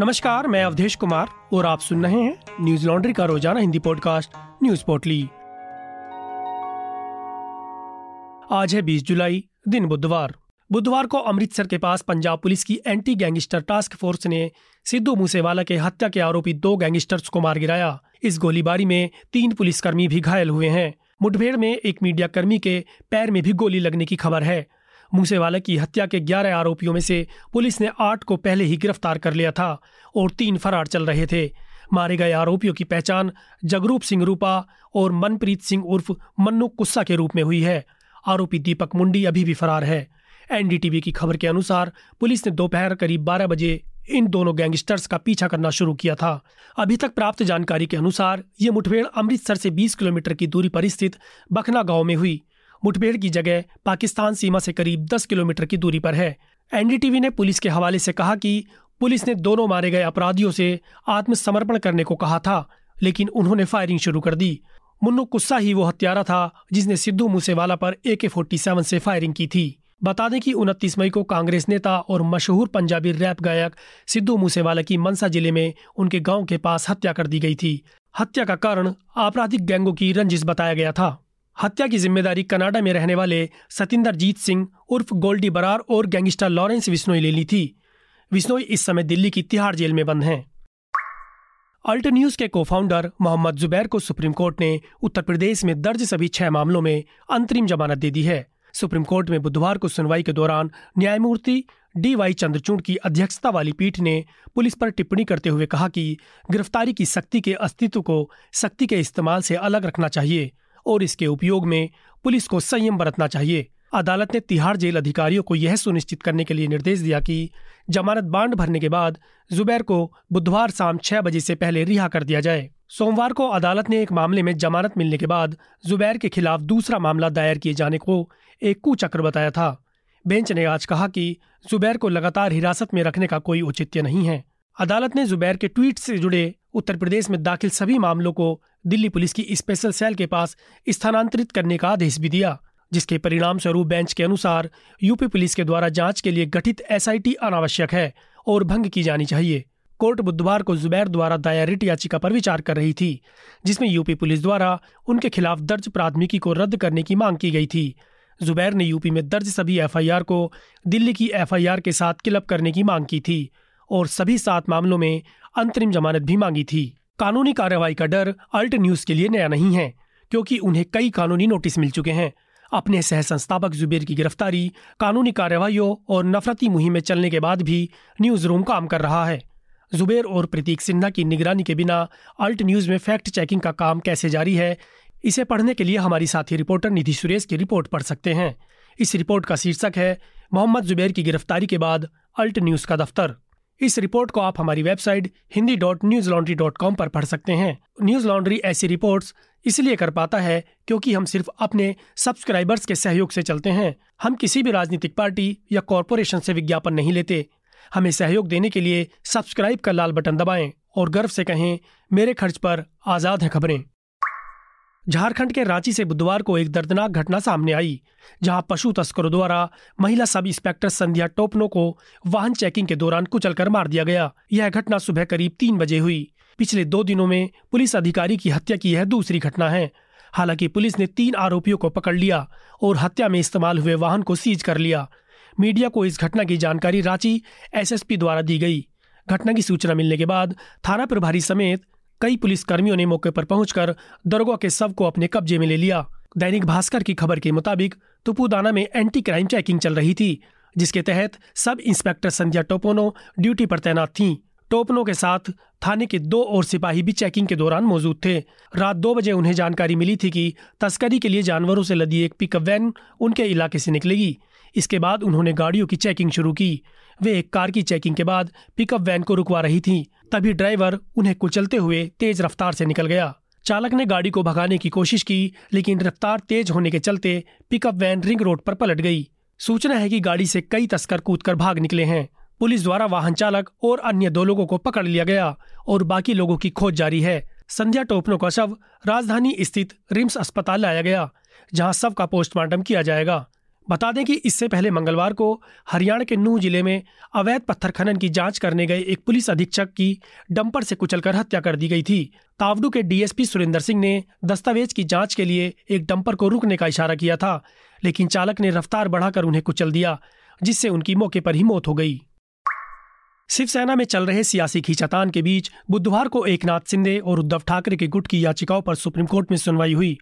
नमस्कार, मैं अवधेश कुमार और आप सुन रहे हैं न्यूज़ लॉन्ड्री का रोज़ाना हिंदी पॉडकास्ट, न्यूज़ पोटली आज है 20 जुलाई, दिन बुधवार। बुधवार को अमृतसर के पास पंजाब पुलिस की एंटी गैंगस्टर टास्क फोर्स ने सिद्धू मूसेवाला के हत्या के आरोपी दो गैंगस्टर्स को मार गिराया। इस गोलीबारी में तीन पुलिसकर्मी भी घायल हुए हैं। मुठभेड़ में एक मीडिया कर्मी के पैर में भी गोली लगने की खबर है। मूसेवाला की हत्या के 11 आरोपियों में से पुलिस ने आठ को पहले ही गिरफ़्तार कर लिया था और तीन फरार चल रहे थे। मारे गए आरोपियों की पहचान जगरूप सिंह रूपा और मनप्रीत सिंह उर्फ़ मन्नू कुस्सा के रूप में हुई है। आरोपी दीपक मुंडी अभी भी फरार है। एनडीटीवी की खबर के अनुसार पुलिस ने दोपहर करीब 12 बजे इन दोनों गैंगस्टर्स का पीछा करना शुरू किया था। अभी तक प्राप्त जानकारी के अनुसार ये मुठभेड़ अमृतसर से 20 किलोमीटर की दूरी पर स्थित बखना गाँव में हुई। मुठभेड़ की जगह पाकिस्तान सीमा से करीब 10 किलोमीटर की दूरी पर है। एनडीटीवी ने पुलिस के हवाले से कहा कि पुलिस ने दोनों मारे गए अपराधियों से आत्मसमर्पण करने को कहा था, लेकिन उन्होंने फायरिंग शुरू कर दी। मुन्नू कुस्सा ही वो हत्यारा था जिसने सिद्धू मूसेवाला पर ए के फोर्टी सेवन से फायरिंग की थी। बता दें कि उनतीस मई को कांग्रेस नेता और मशहूर पंजाबी रैप गायक सिद्धू मूसेवाला की मनसा ज़िले में उनके गाँव के पास हत्या कर दी गई थी। हत्या का कारण आपराधिक गैंगों की रंजिश बताया गया था। हत्या की ज़िम्मेदारी कनाडा में रहने वाले सतिंदर जीत सिंह उर्फ़ गोल्डी बरार और गैंगस्टर लॉरेंस बिश्नोई ले ली थी। बिश्नोई इस समय दिल्ली की तिहाड़ जेल में बंद हैं। अल्ट न्यूज़ के को फाउंडर मोहम्मद जुबैर को सुप्रीम कोर्ट ने उत्तर प्रदेश में दर्ज सभी छह मामलों में अंतरिम जमानत दे दी है। सुप्रीम कोर्ट में बुधवार को सुनवाई के दौरान न्यायमूर्ति डी वाई चंद्रचूड़ की अध्यक्षता वाली पीठ ने पुलिस पर टिप्पणी करते हुए कहा कि गिरफ्तारी की सख्ती के अस्तित्व को सख्ती के इस्तेमाल से अलग रखना चाहिए। और इसके उपयोग में पुलिस को संयम बरतना चाहिए। अदालत ने तिहाड़ जेल अधिकारियों को यह सुनिश्चित करने के लिए निर्देश दिया कि जमानत बांड भरने के बाद जुबैर को बुधवार शाम छह बजे से पहले रिहा कर दिया जाए। सोमवार को अदालत ने एक मामले में जमानत मिलने के बाद जुबैर के खिलाफ दूसरा मामला दायर किए जाने को एक कुचक्र बताया था। बेंच ने आज कहा कि जुबैर को लगातार हिरासत में रखने का कोई औचित्य नहीं है। अदालत ने जुबैर के ट्वीट से जुड़े उत्तर प्रदेश में दाखिल सभी मामलों को दिल्ली पुलिस की स्पेशल सेल के पास स्थानांतरित करने का आदेश भी दिया, जिसके परिणाम स्वरूप बेंच के अनुसार यूपी पुलिस के द्वारा जाँच के लिए गठित एसआईटी अनावश्यक है और भंग की जानी चाहिए। कोर्ट बुधवार को जुबैर द्वारा दायर रिट याचिका पर विचार कर रही थी, जिसमें यूपी पुलिस द्वारा उनके खिलाफ दर्ज प्राथमिकी को रद्द करने की मांग की गई थी। जुबैर ने यूपी में दर्ज सभी एफआईआर को दिल्ली की एफआईआर के साथ क्लब करने की मांग की थी और सभी सात मामलों में अंतरिम जमानत भी मांगी थी। कानूनी कार्रवाई का डर अल्ट न्यूज़ के लिए नया नहीं है, क्योंकि उन्हें कई कानूनी नोटिस मिल चुके हैं। अपने सह संस्थापक जुबेर की गिरफ्तारी, कानूनी कार्रवाइयों और नफरती मुहिम में चलने के बाद भी न्यूज़ रूम काम कर रहा है। जुबेर और प्रतीक सिन्हा की निगरानी के बिना अल्ट न्यूज़ में फैक्ट चेकिंग का काम कैसे जारी है, इसे पढ़ने के लिए हमारी साथी रिपोर्टर निधि सुरेश की रिपोर्ट पढ़ सकते हैं। इस रिपोर्ट का शीर्षक है, मोहम्मद जुबेर की गिरफ्तारी के बाद अल्ट न्यूज़ का दफ्तर। इस रिपोर्ट को आप हमारी website Hindi dot Newslaundry dot com पर पढ़ सकते हैं। न्यूज़ लॉन्ड्री ऐसी रिपोर्ट्स इसलिए कर पाता है क्योंकि हम सिर्फ़ अपने सब्सक्राइबर्स के सहयोग से चलते हैं। हम किसी भी राजनीतिक पार्टी या कॉरपोरेशन से विज्ञापन नहीं लेते। हमें सहयोग देने के लिए सब्सक्राइब का लाल बटन दबाएँ और गर्व से कहें, मेरे खर्च पर आज़ाद हैं खबरें। झारखंड के रांची से बुधवार को एक दर्दनाक घटना सामने आई, जहाँ पशु तस्करों द्वारा महिला सब इंस्पेक्टर संध्या टोपनो को वाहन चेकिंग के दौरान कुचलकर मार दिया गया। यह घटना सुबह करीब तीन बजे हुई। पिछले दो दिनों में पुलिस अधिकारी की हत्या की यह दूसरी घटना है। हालाँकि पुलिस ने तीन आरोपियों को पकड़ लिया और हत्या में इस्तेमाल हुए वाहन को सीज कर लिया। मीडिया को इस घटना की जानकारी रांची एसएसपी द्वारा दी गई। घटना की सूचना मिलने के बाद थाना प्रभारी समेत कई पुलिस कर्मियों ने मौके पर पहुंचकर दरोगा के शव को अपने कब्जे में ले लिया। दैनिक भास्कर की खबर के मुताबिक तुपुदाना में एंटी क्राइम चेकिंग चल रही थी, जिसके तहत सब इंस्पेक्टर संध्या टोपोनो ड्यूटी पर तैनात थीं। टोपनो के साथ थाने के दो और सिपाही भी चेकिंग के दौरान मौजूद थे। रात दो बजे उन्हें जानकारी मिली थी कि तस्करी के लिए जानवरों से लदी एक पिकअप वैन उनके इलाके से निकलेगी। इसके बाद उन्होंने गाड़ियों की चेकिंग शुरू की। वे एक कार की चेकिंग के बाद पिकअप वैन को रुकवा रही थी। तभी ड्राइवर उन्हें कुचलते हुए तेज रफ्तार से निकल गया। चालक ने गाड़ी को भगाने की कोशिश की, लेकिन रफ्तार तेज होने के चलते पिकअप वैन रिंग रोड पर पलट गई। सूचना है कि गाड़ी से कई तस्कर कूदकर भाग निकले हैं। पुलिस द्वारा वाहन चालक और अन्य दो लोगों को पकड़ लिया गया और बाकी लोगों की खोज जारी है। संध्या टोपनो का शव राजधानी स्थित रिम्स अस्पताल लाया गया, जहाँ शव का पोस्टमार्टम किया जाएगा। बता दें कि इससे पहले मंगलवार को हरियाणा के नूह ज़िले में अवैध पत्थर खनन की जाँच करने गए एक पुलिस अधीक्षक की डंपर से कुचलकर हत्या कर दी गई थी। तावडू के डीएसपी सुरेंद्र सिंह ने दस्तावेज़ की जाँच के लिए एक डंपर को रुकने का इशारा किया था, लेकिन चालक ने रफ्तार बढ़ाकर उन्हें कुचल दिया, जिससे उनकी मौके पर ही मौत हो गई। शिवसेना में चल रहे सियासी खींचातान के बीच बुधवार को एकनाथ सिंधे और उद्धव ठाकरे के गुट की याचिकाओं पर सुप्रीम कोर्ट में सुनवाई हुई।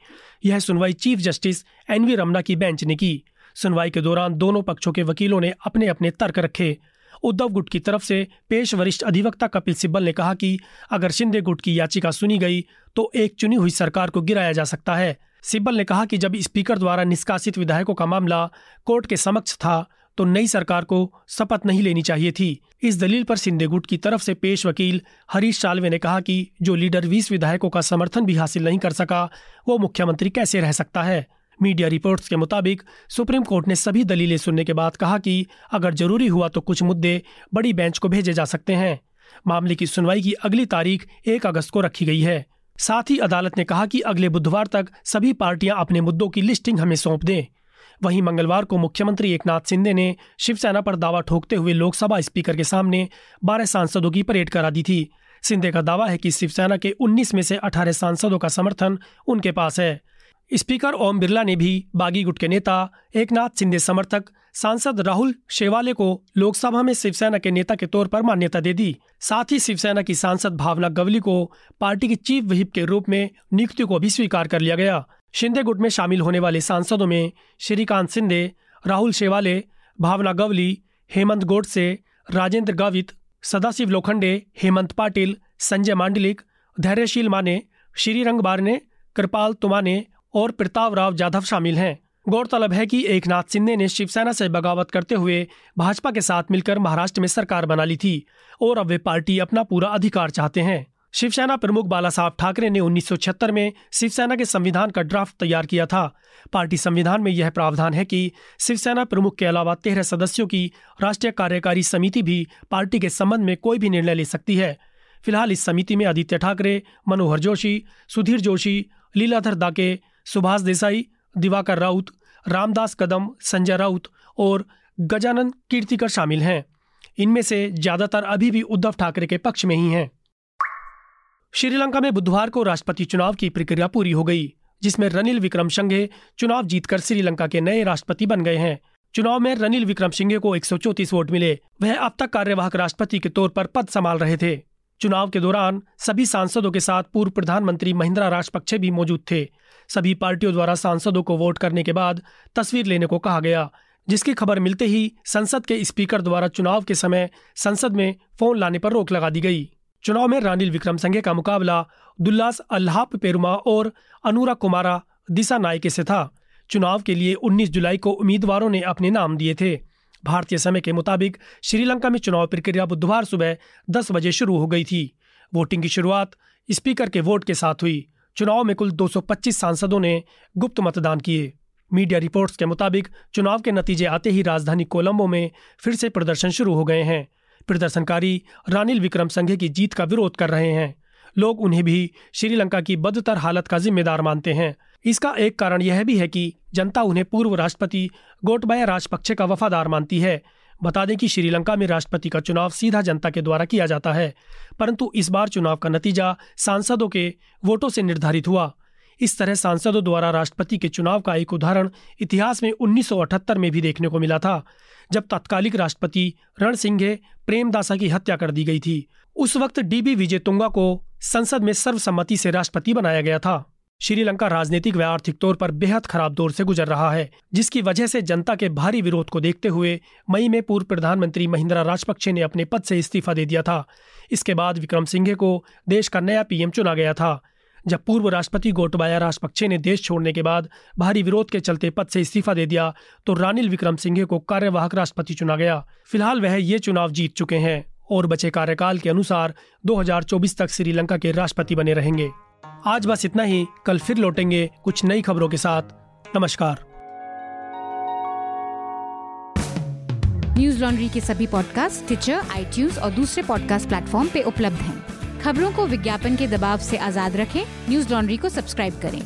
यह सुनवाई चीफ जस्टिस एनवी रमना की बेंच ने की। सुनवाई के दौरान दोनों पक्षों के वकीलों ने अपने अपने तर्क रखे। उद्धव गुट की तरफ़ से पेश वरिष्ठ अधिवक्ता कपिल सिब्बल ने कहा कि अगर शिंदे गुट की याचिका सुनी गई तो एक चुनी हुई सरकार को गिराया जा सकता है। सिब्बल ने कहा कि जब स्पीकर द्वारा निष्कासित विधायकों का मामला कोर्ट के समक्ष था तो नई सरकार को शपथ नहीं लेनी चाहिए थी। इस दलील पर सिंधे गुट की तरफ़ से पेश वकील हरीश सालवे ने कहा कि जो लीडर बीस विधायकों का समर्थन भी हासिल नहीं कर सका, वो मुख्यमंत्री कैसे रह सकता है? मीडिया रिपोर्ट्स के मुताबिक सुप्रीम कोर्ट ने सभी दलीलें सुनने के बाद कहा कि अगर ज़रूरी हुआ तो कुछ मुद्दे बड़ी बेंच को भेजे जा सकते हैं। मामले की सुनवाई की अगली तारीख एक अगस्त को रखी गई है। साथ ही अदालत ने कहा कि अगले बुधवार तक सभी पार्टियाँ अपने मुद्दों की लिस्टिंग हमें सौंप दें। वहीं मंगलवार को मुख्यमंत्री एकनाथ शिंदे ने शिवसेना पर दावा ठोकते हुए लोकसभा स्पीकर के सामने बारह सांसदों की परेड करा दी थी। सिंधे का दावा है कि शिवसेना के 19 में से 18 सांसदों का समर्थन उनके पास है। स्पीकर ओम बिरला ने भी बागी गुट के नेता, एकनाथ सिंधे समर्थक, सांसद राहुल शेवाले को लोकसभा में शिवसेना के नेता के तौर पर मान्यता दे दी। साथ ही शिवसेना की सांसद भावना गवली को पार्टी की चीफ व्हिप के रूप में नियुक्ति को भी स्वीकार कर लिया गया। शिंदे गुट में शामिल होने वाले सांसदों में श्रीकांत सिंधे राहुल शेवाले, भावना गवली, हेमंत गोडसे राजेंद्र गावित, सदाशिव लोखंडे, हेमंत पाटिल, संजय मांडलिक, धैर्यशील माने श्रीरंग बारने कृपाल तुमाने और प्रताप राव जाधव शामिल हैं। गौरतलब है कि एकनाथ शिंदे ने शिवसेना से बगावत करते हुए भाजपा के साथ मिलकर महाराष्ट्र में सरकार बना ली थी और अब वे पार्टी अपना पूरा अधिकार चाहते हैं। शिवसेना प्रमुख बाला साहब ठाकरे ने उन्नीस सौ छिहत्तर में शिवसेना के संविधान का ड्राफ्ट तैयार किया था। पार्टी संविधान में यह प्रावधान है कि शिवसेना प्रमुख के अलावा तेरह सदस्यों की राष्ट्रीय कार्यकारी समिति भी पार्टी के संबंध में कोई भी निर्णय ले सकती है। फ़िलहाल इस समिति में आदित्य ठाकरे, मनोहर जोशी, सुधीर जोशी, लीलाधर दाके सुभाष देसाई, दिवाकर राउत, रामदास कदम, संजय राउत और गजानन कीर्तिकर शामिल हैं। इनमें से ज़्यादातर अभी भी उद्धव ठाकरे के पक्ष में ही हैं। श्रीलंका में बुधवार को राष्ट्रपति चुनाव की प्रक्रिया पूरी हो गई, जिसमें रनिल विक्रम सिंघे चुनाव जीतकर श्रीलंका के नए राष्ट्रपति बन गए हैं। चुनाव में रनिल विक्रम सिंघे को एक वोट मिले। वह अब तक कार्यवाहक राष्ट्रपति के तौर पर पद संभाल रहे थे। चुनाव के दौरान सभी सांसदों के साथ पूर्व प्रधानमंत्री महिंद्रा राजपक्षे भी मौजूद थे। सभी पार्टियों द्वारा सांसदों को वोट करने के बाद तस्वीर लेने को कहा गया, जिसकी खबर मिलते ही संसद के स्पीकर द्वारा चुनाव के समय संसद में फ़ोन लाने पर रोक लगा दी गई। चुनाव में रानिल विक्रम संघे का मुकाबला दुल्लास अल्लाप पेरुमा और अनुरा कुमारा दिशा नायके से था। चुनाव के लिए 19 जुलाई को उम्मीदवारों ने अपने नाम दिए थे। भारतीय समय के मुताबिक श्रीलंका में चुनाव प्रक्रिया बुधवार सुबह 10 बजे शुरू हो गई थी। वोटिंग की शुरुआत स्पीकर के वोट के साथ हुई। चुनाव में कुल 225 सांसदों ने गुप्त मतदान किए। मीडिया रिपोर्ट्स के मुताबिक, चुनाव के नतीजे आते ही राजधानी कोलंबो में फिर से प्रदर्शन शुरू हो गए हैं। प्रदर्शनकारी रानिल विक्रम संघे की जीत का विरोध कर रहे हैं। लोग उन्हें भी श्रीलंका की बदतर हालत का जिम्मेदार मानते हैं। इसका एक कारण यह भी है कि जनता उन्हें पूर्व राष्ट्रपति गोटबाया राजपक्षे का वफादार मानती है। बता दें कि श्रीलंका में राष्ट्रपति का चुनाव सीधा जनता के द्वारा किया जाता है, परंतु इस बार चुनाव का नतीजा सांसदों के वोटों से निर्धारित हुआ। इस तरह सांसदों द्वारा राष्ट्रपति के चुनाव का एक उदाहरण इतिहास में 1978 में भी देखने को मिला था, जब तत्कालिक राष्ट्रपति रण सिंघे प्रेमदासा की हत्या कर दी गई थी। उस वक्त डीबी विजय तुंगा को संसद में सर्वसम्मति से राष्ट्रपति बनाया गया था। श्रीलंका राजनीतिक व आर्थिक तौर पर बेहद खराब दौर से गुजर रहा है, जिसकी वजह से जनता के भारी विरोध को देखते हुए मई में पूर्व प्रधानमंत्री महिंद्रा राजपक्षे ने अपने पद से इस्तीफा दे दिया था। इसके बाद विक्रम सिंघे को देश का नया पीएम चुना गया था। जब पूर्व राष्ट्रपति गोटबाया राजपक्षे ने देश छोड़ने के बाद भारी विरोध के चलते पद से इस्तीफा दे दिया तो रानिल विक्रम सिंघे को कार्यवाहक राष्ट्रपति चुना गया। फ़िलहाल वह ये चुनाव जीत चुके हैं और बचे कार्यकाल के अनुसार 2024 तक श्रीलंका के राष्ट्रपति बने रहेंगे। आज बस इतना ही। कल फिर लौटेंगे कुछ नई खबरों के साथ। नमस्कार। न्यूज़ लॉन्ड्री के सभी पॉडकास्ट ट्विटर आई और दूसरे पॉडकास्ट प्लेटफॉर्म पे उपलब्ध हैं। खबरों को विज्ञापन के दबाव से आज़ाद रखें। न्यूज़ लॉन्ड्री को सब्सक्राइब करें।